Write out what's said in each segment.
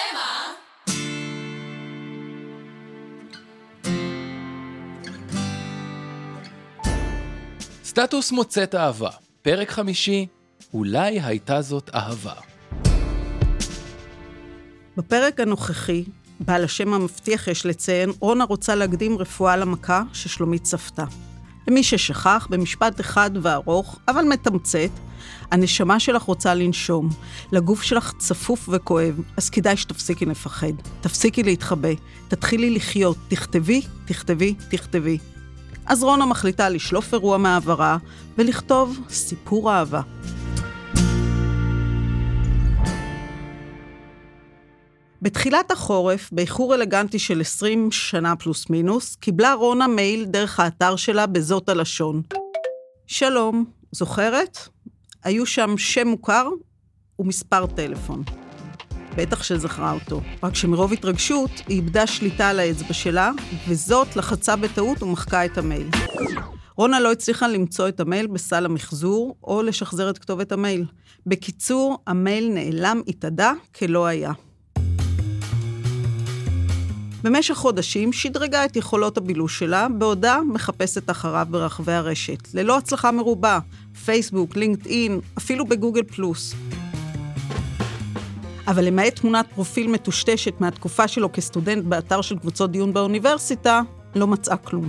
שמה? סטטוס מוצאת אהבה, פרק חמישי, אולי הייתה זאת אהבה. בפרק הנוכחי, בעל השם המבטיח יש לציין, רונה רוצה להקדים רפואה למכה ששלומית צפתה. למי ששכח, במשפט אחד וארוך, אבל מתמצת, הנשמה שלך רוצה לנשום, לגוף שלך צפוף וכואב, אז כדאי שתפסיקי לפחד. תפסיקי להתחבא, תתחילי לחיות, תכתבי, תכתבי, תכתבי. אז רונה מחליטה לשלוף אירוע מהעברה ולכתוב סיפור אהבה. בתחילת החורף, באיחור אלגנטי של 20 שנה פלוס מינוס, קיבלה רונה מייל דרך האתר שלה בזאת הלשון. שלום, זוכרת? היו שם שם מוכר ומספר טלפון. בטח שזכרה אותו, רק שמרוב התרגשות היא איבדה שליטה על האצבע שלה, וזאת לחצה בטעות ומחקה את המייל. רונה לא הצליחה למצוא את המייל בסל המחזור, או לשחזר את כתובת המייל. בקיצור, המייל נעלם התאדה כלא היה. במשך חודשים שדרגה את יכולות הבילוש שלה, בעודה מחפשת אחריו ברחבי הרשת, ללא הצלחה מרובה, פייסבוק, לינקדאין, אפילו בגוגל פלוס. אבל למעט תמונת פרופיל מטושטשת מהתקופה שלו כסטודנט באתר של קבוצות דיון באוניברסיטה, לא מצאה כלום.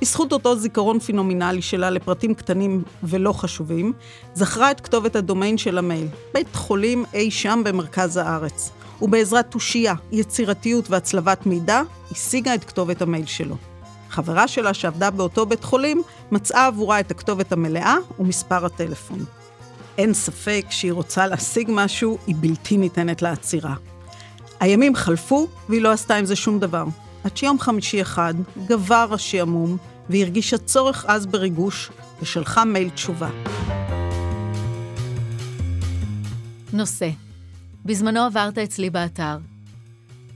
בזכות אותו זיכרון פינומינלי שלה לפרטים קטנים ולא חשובים, זכרה את כתובת הדומיין של המייל, בית חולים אי שם במרכז הארץ. ובעזרת תושייה, יצירתיות והצלבת מידע, השיגה את כתובת המייל שלו. חברה שלה שעבדה באותו בית חולים, מצאה עבורה את הכתובת המלאה ומספר הטלפון. אין ספק שהיא רוצה להשיג משהו, היא בלתי ניתנת לעצירה. הימים חלפו, והיא לא עשתה עם זה שום דבר. עד שיום חמישי אחד גבר השעמום, והיא הרגישה צורך עז בריגוש, ושלחה מייל תשובה. נושא בזמנו עברת אצלי באתר.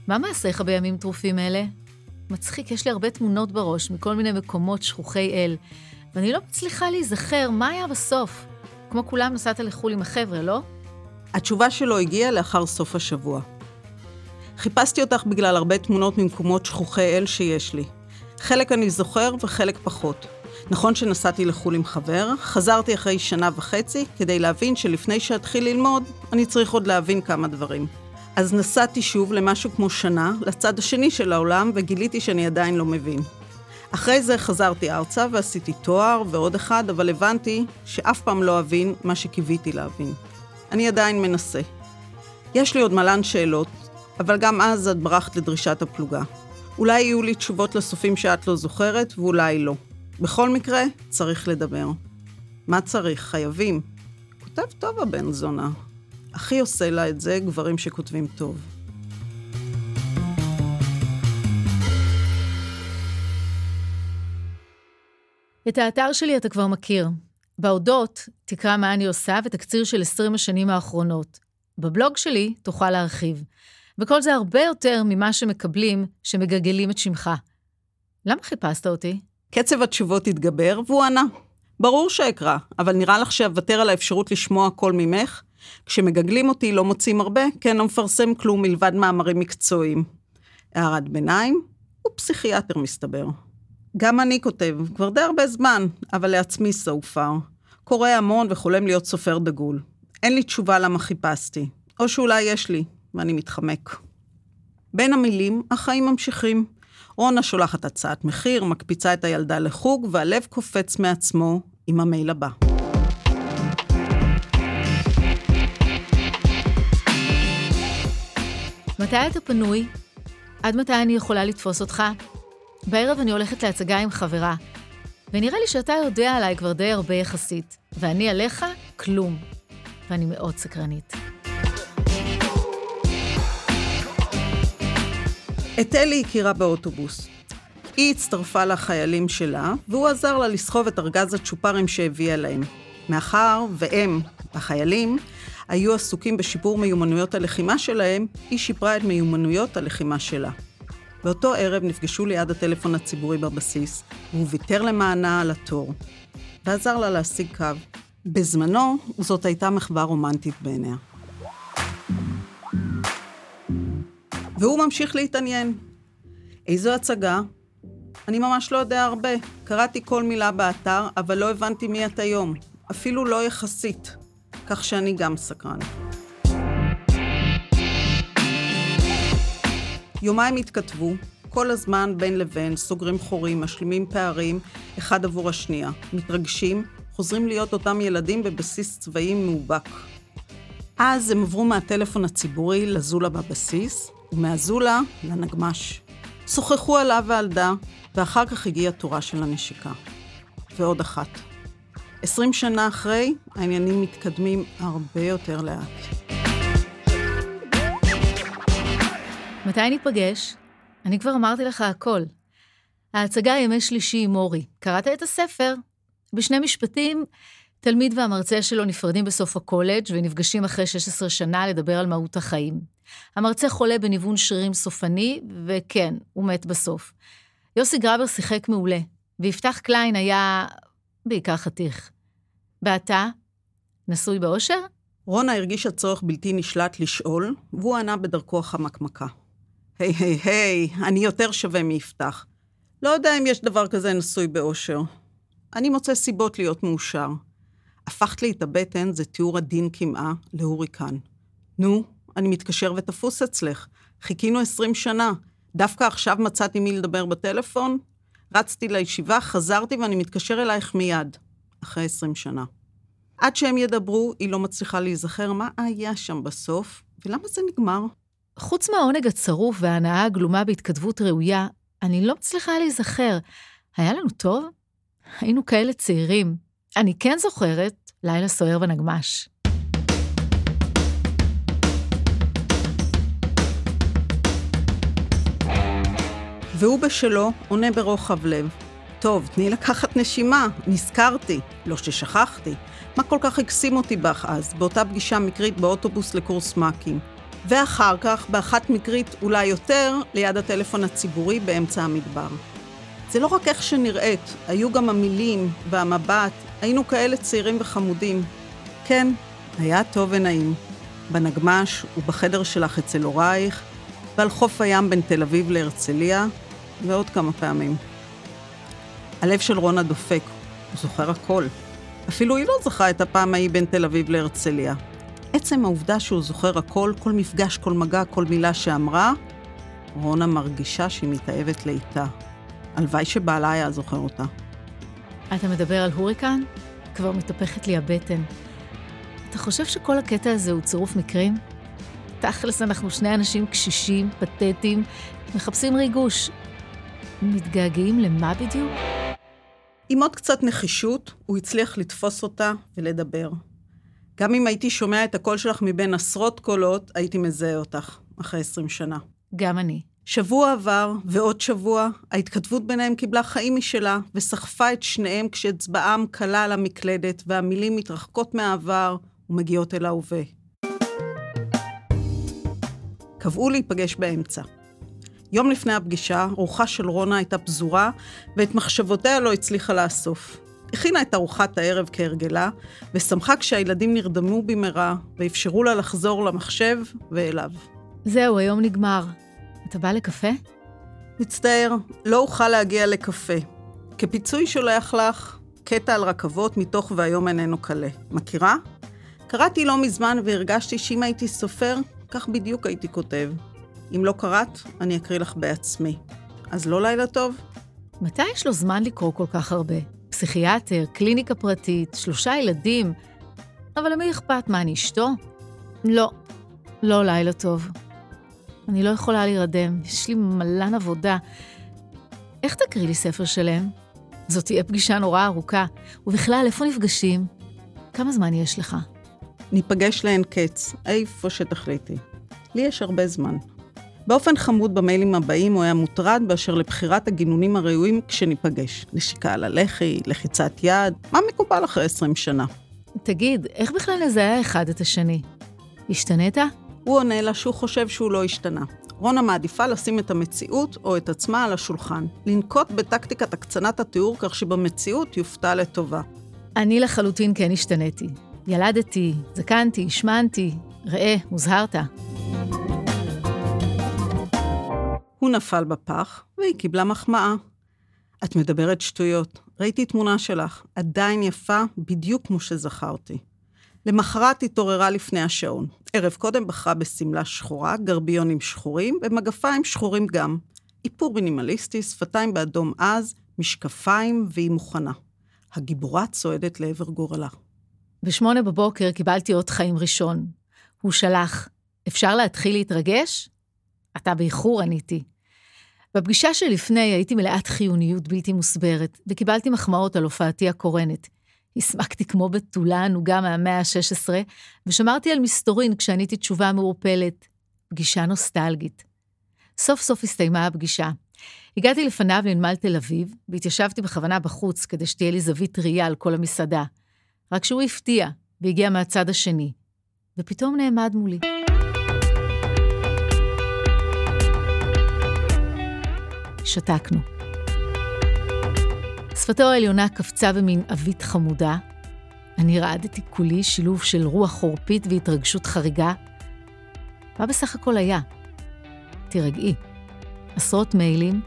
מה מעשיך בימים טרופים אלה? מצחיק, יש לי הרבה תמונות בראש מכל מיני מקומות שכוחי אל, ואני לא מצליחה להיזכר מה היה בסוף. כמו כולם נסעת לחו"ל עם החבר'ה, לא? התשובה שלו הגיעה לאחר סוף השבוע. חיפשתי אותך בגלל הרבה תמונות ממקומות שכוחי אל שיש לי. חלק אני זוכר וחלק פחות. נכון שנסעתי לחו"ל עם חבר, חזרתי אחרי שנה וחצי כדי להבין שלפני שאתחיל ללמוד, אני צריך עוד להבין כמה דברים. אז נסעתי שוב למשהו כמו שנה, לצד השני של העולם, וגיליתי שאני עדיין לא מבין. אחרי זה חזרתי ארצה ועשיתי תואר ועוד אחד, אבל הבנתי שאף פעם לא אבין מה שקיוויתי להבין. אני עדיין מנסה. יש לי עוד מלן שאלות, אבל גם אז את ברחת לדרישת הפלוגה. אולי יהיו לי תשובות לסופים שאת לא זוכרת, ואולי לא. בכל מקרה, צריך לדבר. מה צריך? חייבים. כותב טוב הבן זונה. הכי עושה לה את זה גברים שכותבים טוב. את האתר שלי אתה כבר מכיר. בהודות, תקרא מה אני עושה ותקציר של 20 השנים האחרונות. בבלוג שלי תוכל להרחיב. וכל זה הרבה יותר ממה שמקבלים שמגלגלים את שמך. למה חיפשת אותי? קצב התשובות התגבר, והוא ענה. ברור שאקרא, אבל נראה לך שאוותר על האפשרות לשמוע הכל ממך? כשמגגלים אותי לא מוצאים הרבה, כן לא מפרסם כלום מלבד מאמרים מקצועיים. הערת ביניים, הוא פסיכיאטר מסתבר. גם אני כותב, כבר די הרבה זמן, אבל לעצמי סופר. קורא המון וחולם להיות סופר דגול. אין לי תשובה למה חיפשתי. או שאולי יש לי, ואני מתחמק. בין המילים, החיים ממשיכים. רונה שולחת הצעת מחיר, מקפיצה את הילדה לחוג, והלב קופץ מעצמו עם המייל הבא. מתי אתה פנוי? עד מתי אני יכולה לתפוס אותך? בערב אני הולכת להצגה עם חברה, ונראה לי שאתה יודע עליי כבר די הרבה יחסית, ואני עליך, כלום. ואני מאוד סקרנית. את אלי הכירה באוטובוס. היא הצטרפה לחיילים שלה, והוא עזר לה לסחוב את ארגז הצ'ופרים שהביאה להם. מאחר והם, החיילים, היו עסוקים בשיפור מיומנויות הלחימה שלהם, היא שיפרה את מיומנויות הלחימה שלה. באותו ערב נפגשו ליד הטלפון הציבורי בבסיס, והוא ויתר למענה על התור, ועזר לה להשיג קו. בזמנו, זאת הייתה מחווה רומנטית בעיניה. והוא ממשיך להתעניין. איזו הצגה? אני ממש לא יודע הרבה. קראתי כל מילה באתר, אבל לא הבנתי מי את היום. אפילו לא יחסית. כך שאני גם סקרן. יומיים התכתבו, כל הזמן בין לבין, סוגרים חורים, משלימים פערים, אחד עבור השנייה. מתרגשים, חוזרים להיות אותם ילדים בבסיס צבאי מאובק. אז הם עברו מהטלפון הציבורי לזולה בבסיס, ומהזולה לנגמש. שוחחו על אב ועלדה, ואחר כך הגיעה תורה של הנשיקה. ועוד אחת. עשרים שנה אחרי, העניינים מתקדמים הרבה יותר לאט. מתי ניפגש? אני כבר אמרתי לך הכל. ההצגה ימי שלישי עם אורי. קראת את הספר? בשני משפטים, תלמיד והמרצה שלו נפרדים בסוף הקולג' ונפגשים אחרי 16 שנה לדבר על מהות החיים. המרצה חולה בניוון שרירים סופני, וכן, הוא מת בסוף. יוסי גרבר שיחק מעולה, ויפתח קליין היה בעיקר חתיך. ואתה? נשוי באושר? רונה הרגישה צורך בלתי נשלט לשאול, והוא ענה בדרכו החמקמקה. היי היי היי, אני יותר שווה מיפתח. לא יודע אם יש דבר כזה נשוי באושר. אני מוצא סיבות להיות מאושר. הפכת לי את הבטן, זה תיאור עדין קמעה, להוריקן. נו, אני מתקשר ותפוס אצלך. חיכינו עשרים שנה. דווקא עכשיו מצאתי מי לדבר בטלפון? רצתי לישיבה, חזרתי ואני מתקשר אלייך מיד. אחרי עשרים שנה. עד שהם ידברו, היא לא מצליחה להיזכר מה היה שם בסוף, ולמה זה נגמר. חוץ מהעונג הצרוף וההנאה הגלומה בהתכתבות ראויה, אני לא מצליחה להיזכר. היה לנו טוב? היינו כאלה צעירים. אני כן זוכרת לילה סוער ונגמש. והוא בשלו עונה ברוחב לב. טוב, תני לקחת נשימה, נזכרתי. לא ששכחתי. מה כל כך הקסים אותי בך אז, באותה פגישה מקרית באוטובוס לקורס מ"כים? ואחר כך, באחת מקרית אולי יותר, ליד הטלפון הציבורי באמצע המדבר. זה לא רק איך שנראית, היו גם המילים והמבט, היינו כאלה צעירים וחמודים. כן, היה טוב ונעים. בנגמש ובחדר שלך אצל הורייך, ועל חוף הים בין תל אביב להרצליה, ועוד כמה פעמים. הלב של רונה דופק, הוא זוכר הכל. אפילו היא לא זכרה את הפעם ההיא בין תל אביב להרצליה. עצם העובדה שהוא זוכר הכל, כל מפגש, כל מגע, כל מילה שאמרה, רונה מרגישה שהיא מתאהבת לאיתה. הלוואי שבעלה היה זוכר אותה. אתה מדבר על הוריקן? כבר מתהפכת לי הבטן. אתה חושב שכל הקטע הזה הוא צירוף מקרים? תכלס, אנחנו שני אנשים קשישים, פתטיים, מחפשים ריגוש. מתגעגעים למה בדיוק? עם עוד קצת נחישות, הוא הצליח לתפוס אותה ולדבר. גם אם הייתי שומע את הקול שלך מבין עשרות קולות, הייתי מזהה אותך, אחרי עשרים שנה. גם אני. שבוע עבר, ועוד שבוע, ההתכתבות ביניהם קיבלה חיים משלה, וסחפה את שניהם כשאצבעם קלה על המקלדת, והמילים מתרחקות מהעבר ומגיעות אל ההווה. קבעו להיפגש באמצע. יום לפני הפגישה, רוחה של רונה הייתה פזורה, ואת מחשבותיה לא הצליחה לאסוף. הכינה את ארוחת הערב כהרגלה, ושמחה כשהילדים נרדמו במהרה, ואפשרו לה לחזור למחשב ואליו. זהו, היום נגמר. אתה בא לקפה? מצטער, לא אוכל להגיע לקפה. כפיצוי שולח לך קטע על רכבות מתוך והיום איננו קלה. מכירה? קראתי לא מזמן והרגשתי שאם הייתי סופר, כך בדיוק הייתי כותב. אם לא קראת, אני אקריא לך בעצמי. אז לא לילה טוב? מתי יש לו זמן לקרוא כל כך הרבה? פסיכיאטר, קליניקה פרטית, שלושה ילדים. אבל למי אכפת? מה, אני אשתו? לא, לא לילה טוב. אני לא יכולה להירדם, יש לי מלן עבודה. איך תקריא לי ספר שלם? זאת תהיה פגישה נורא ארוכה. ובכלל, איפה נפגשים? כמה זמן יש לך? ניפגש לאין קץ, איפה שתחליטי. לי יש הרבה זמן. באופן חמוד במיילים הבאים הוא היה מוטרד באשר לבחירת הגינונים הראויים כשניפגש. נשיקה על הלחי, לחיצת יד, מה מקובל אחרי 20 שנה? תגיד, איך בכלל נזהה אחד את השני? השתנית? הוא עונה לה שהוא חושב שהוא לא השתנה. רונה מעדיפה לשים את המציאות או את עצמה על השולחן. לנקוט בטקטיקת הקצנת התיאור כך שבמציאות יופתע לטובה. אני לחלוטין כן השתניתי. ילדתי, זקנתי, השמנתי. ראה, הוזהרת. הוא נפל בפח, והיא קיבלה מחמאה. את מדברת שטויות. ראיתי תמונה שלך, עדיין יפה, בדיוק כמו שזכרתי. למחרת התעוררה לפני השעון. ערב קודם בחרה בשמלה שחורה, גרביונים שחורים ומגפיים שחורים גם. איפור מינימליסטי, שפתיים באדום עז, משקפיים, והיא מוכנה. הגיבורה צועדת לעבר גורלה. בשמונה בבוקר קיבלתי אות חיים ראשון. הוא שלח, אפשר להתחיל להתרגש? אתה באיחור, עניתי. בפגישה שלפני הייתי מלאת חיוניות בלתי מוסברת, וקיבלתי מחמאות על הופעתי הקורנת. הסמקתי כמו בתולה ענוגה מהמאה ה-16, ושמרתי על מסתורין כשעניתי תשובה מעורפלת. פגישה נוסטלגית. סוף סוף הסתיימה הפגישה. הגעתי לפניו לנמל תל אביב, והתיישבתי בכוונה בחוץ כדי שתהיה לי זווית ראייה על כל המסעדה. רק שהוא הפתיע, והגיע מהצד השני, ופתאום נעמד מולי. שתקנו. שפתו העליונה קפצה במין עווית חמודה. אני רעדתי כולי שילוב של רוח חורפית והתרגשות חריגה. מה בסך הכל היה? תירגעי. עשרות מיילים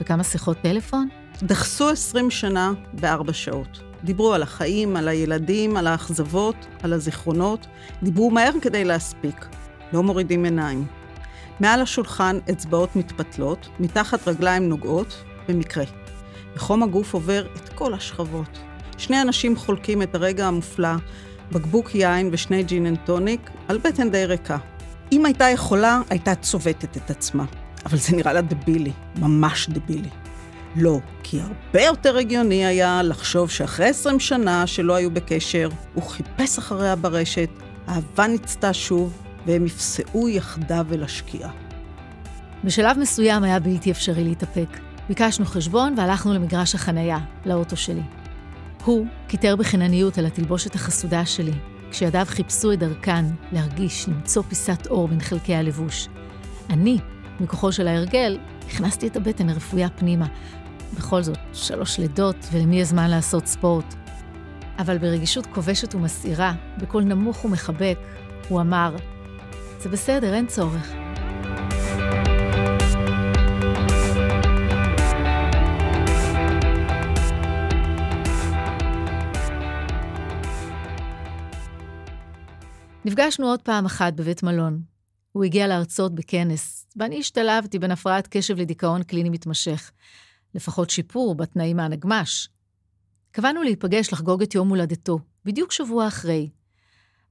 וכמה שיחות טלפון? דחסו עשרים שנה בארבע שעות. דיברו על החיים, על הילדים, על האכזבות, על הזיכרונות. דיברו מהר כדי להספיק. לא מורידים עיניים. מעל השולחן אצבעות מתפתלות, מתחת רגליים נוגעות, במקרה. וחום הגוף עובר את כל השכבות. שני אנשים חולקים את הרגע המופלא, בקבוק יין ושני gin and tonic, על בטן די ריקה. אם הייתה יכולה, הייתה צובטת את עצמה. אבל זה נראה לה דבילי, ממש דבילי. לא, כי הרבה יותר הגיוני היה לחשוב שאחרי 20 שנה שלא היו בקשר, הוא חיפש אחריה ברשת, אהבה ניצתה שוב, והם יפסעו יחדיו אל השקיעה. בשלב מסוים היה בלתי אפשרי להתאפק. ביקשנו חשבון והלכנו למגרש החנייה, לאוטו שלי. הוא קיטר בחינניות על התלבושת החסודה שלי, כשידיו חיפשו את דרכן להרגיש, למצוא פיסת אור בין חלקי הלבוש. אני, מכוחו של ההרגל, הכנסתי את הבטן הרפויה פנימה. בכל זאת, שלוש לידות, ולמי יש זמן לעשות ספורט? אבל ברגישות כובשת ומסעירה, בקול נמוך ומחבק, הוא אמר, זה בסדר, אין צורך. נפגשנו עוד פעם אחת בבית מלון. הוא הגיע להרצות בכנס, ואני השתלבתי בין הפרעת קשב לדיכאון קליני מתמשך. לפחות שיפור בתנאים מהנגמש. קבענו להיפגש לחגוג את יום הולדתו, בדיוק שבוע אחרי.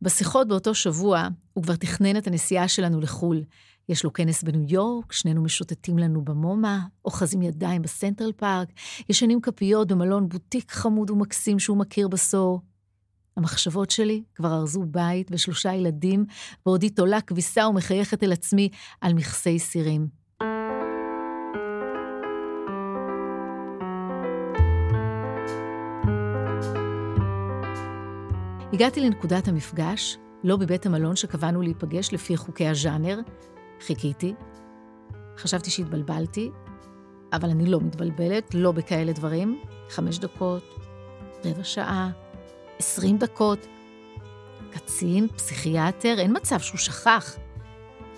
בשיחות באותו שבוע, הוא כבר תכנן את הנסיעה שלנו לחו"ל. יש לו כנס בניו יורק, שנינו משוטטים לנו במומה, אוחזים ידיים בסנטרל פארק, ישנים כפיות במלון בוטיק חמוד ומקסים שהוא מכיר בסור. המחשבות שלי כבר ארזו בית ושלושה ילדים, בעודי תולה כביסה ומחייכת אל עצמי על מכסי סירים. הגעתי לנקודת המפגש, לא בבית המלון שקבענו להיפגש לפי חוקי הז'אנר. חיכיתי. חשבתי שהתבלבלתי, אבל אני לא מתבלבלת, לא בכאלה דברים. חמש דקות, רבע שעה, עשרים דקות. קצין, פסיכיאטר, אין מצב שהוא שכח.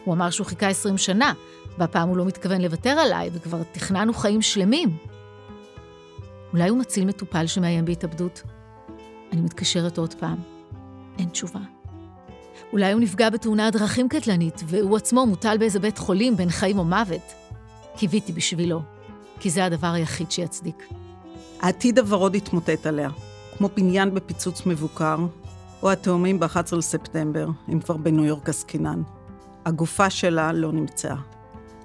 הוא אמר שהוא חיכה עשרים שנה, והפעם הוא לא מתכוון לוותר עליי, וכבר תכננו חיים שלמים. אולי הוא מציל מטופל שמאיים בהתאבדות? אני מתקשרת עוד פעם. אין תשובה. אולי הוא נפגע בתאונת דרכים קטלנית, והוא עצמו מוטל באיזה בית חולים בין חיים או מוות. קיוויתי בשבילו, כי זה הדבר היחיד שיצדיק. העתיד הוורוד התמוטט עליה, כמו בניין בפיצוץ מבוקר, או התאומים ב-11 לספטמבר, אם כבר בניו יורק עסקינן. הגופה שלה לא נמצאה.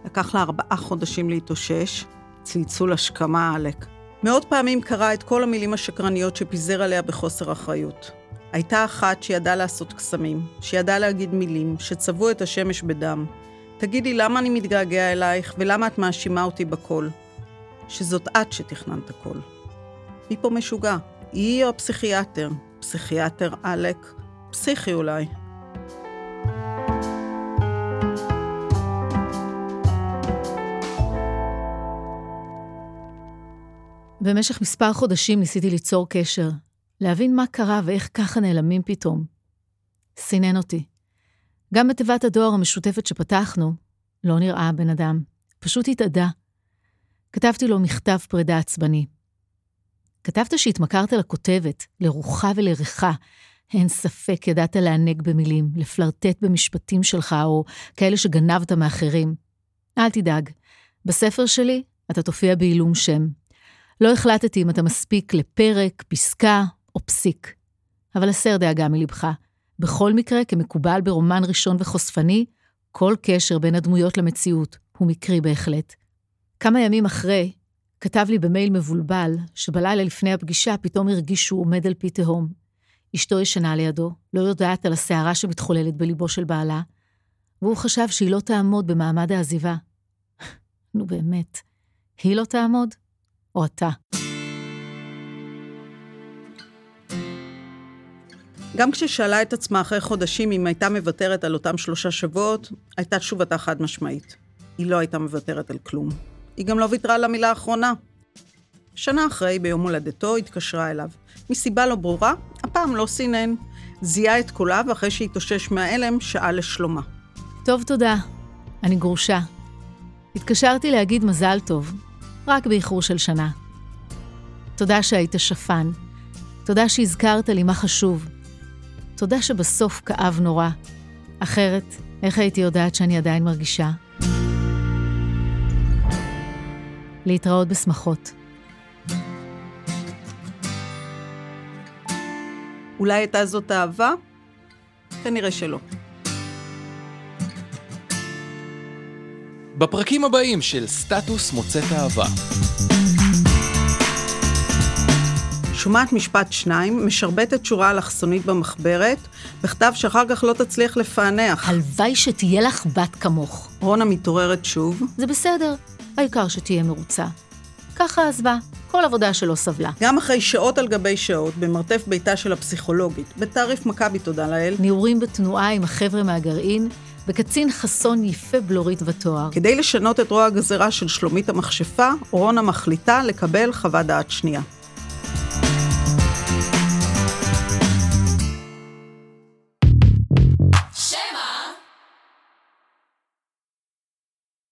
לקח לה ארבעה חודשים להתאושש, צלצול השכמה עלק. מאות פעמים קרא את כל המילים השקרניות שפיזר עליה בחוסר אחריות. הייתה אחת שידעה לעשות קסמים, שידעה להגיד מילים, שצבעו את השמש בדם. תגידי, למה אני מתגעגע אלייך, ולמה את מאשימה אותי בכל? שזאת את שתכננת הכל. מי פה משוגע? היא או הפסיכיאטר? פסיכיאטר עלק? פסיכי אולי. במשך מספר חודשים ניסיתי ליצור קשר, להבין מה קרה ואיך ככה נעלמים פתאום. סינן אותי. גם בתיבת הדואר המשותפת שפתחנו, לא נראה בן אדם. פשוט התאדה. כתבתי לו מכתב פרידה עצבני. כתבת שהתמכרת לכותבת, לרוחה ולריחה. אין ספק ידעת לענג במילים, לפלרטט במשפטים שלך, או כאלה שגנבת מאחרים. אל תדאג, בספר שלי אתה תופיע בעילום שם. לא החלטתי אם אתה מספיק לפרק, פסקה או פסיק. אבל הסר דאגה מלבך. בכל מקרה, כמקובל ברומן ראשון וחושפני, כל קשר בין הדמויות למציאות הוא מקרי בהחלט. כמה ימים אחרי, כתב לי במייל מבולבל, שבלילה לפני הפגישה פתאום הרגיש שהוא עומד על פי תהום. אשתו ישנה לידו, לא יודעת על הסערה שמתחוללת בליבו של בעלה, והוא חשב שהיא לא תעמוד במעמד העזיבה. נו באמת, היא לא תעמוד? או אתה? גם כששאלה את עצמה אחרי חודשים אם הייתה מוותרת על אותם שלושה שבועות, הייתה תשובתה חד משמעית. היא לא הייתה מוותרת על כלום. היא גם לא ויתרה על המילה האחרונה. שנה אחרי, ביום הולדתו, התקשרה אליו. מסיבה לא ברורה, הפעם לא סינן. זיהה את קולה, ואחרי שהתאושש מההלם, שאל לשלומה. טוב, תודה. אני גרושה. התקשרתי להגיד מזל טוב, רק באיחור של שנה. תודה שהיית שפן. תודה שהזכרת לי מה חשוב. תודה שבסוף כאב נורא. אחרת, איך הייתי יודעת שאני עדיין מרגישה? להתראות בשמחות. אולי הייתה זאת אהבה? כנראה שלא. בפרקים הבאים של סטטוס מוצאת אהבה. שומעת משפט שניים, משרבטת שורה אלכסונית במחברת, בכתב שאחר כך לא תצליח לפענח. הלוואי שתהיה לך בת כמוך. רונה מתעוררת שוב. זה בסדר, העיקר שתהיה מרוצה. ככה עזבה, כל עבודה שלו סבלה. גם אחרי שעות על גבי שעות, במרתף ביתה של הפסיכולוגית, בתעריף מכבי תודה לאל, נעורים בתנועה עם החבר'ה מהגרעין, וקצין חסון יפה בלורית ותואר. כדי לשנות את רוע הגזירה של שלומית המכשפה, רונה מחליטה לקבל חוות דעת שנייה.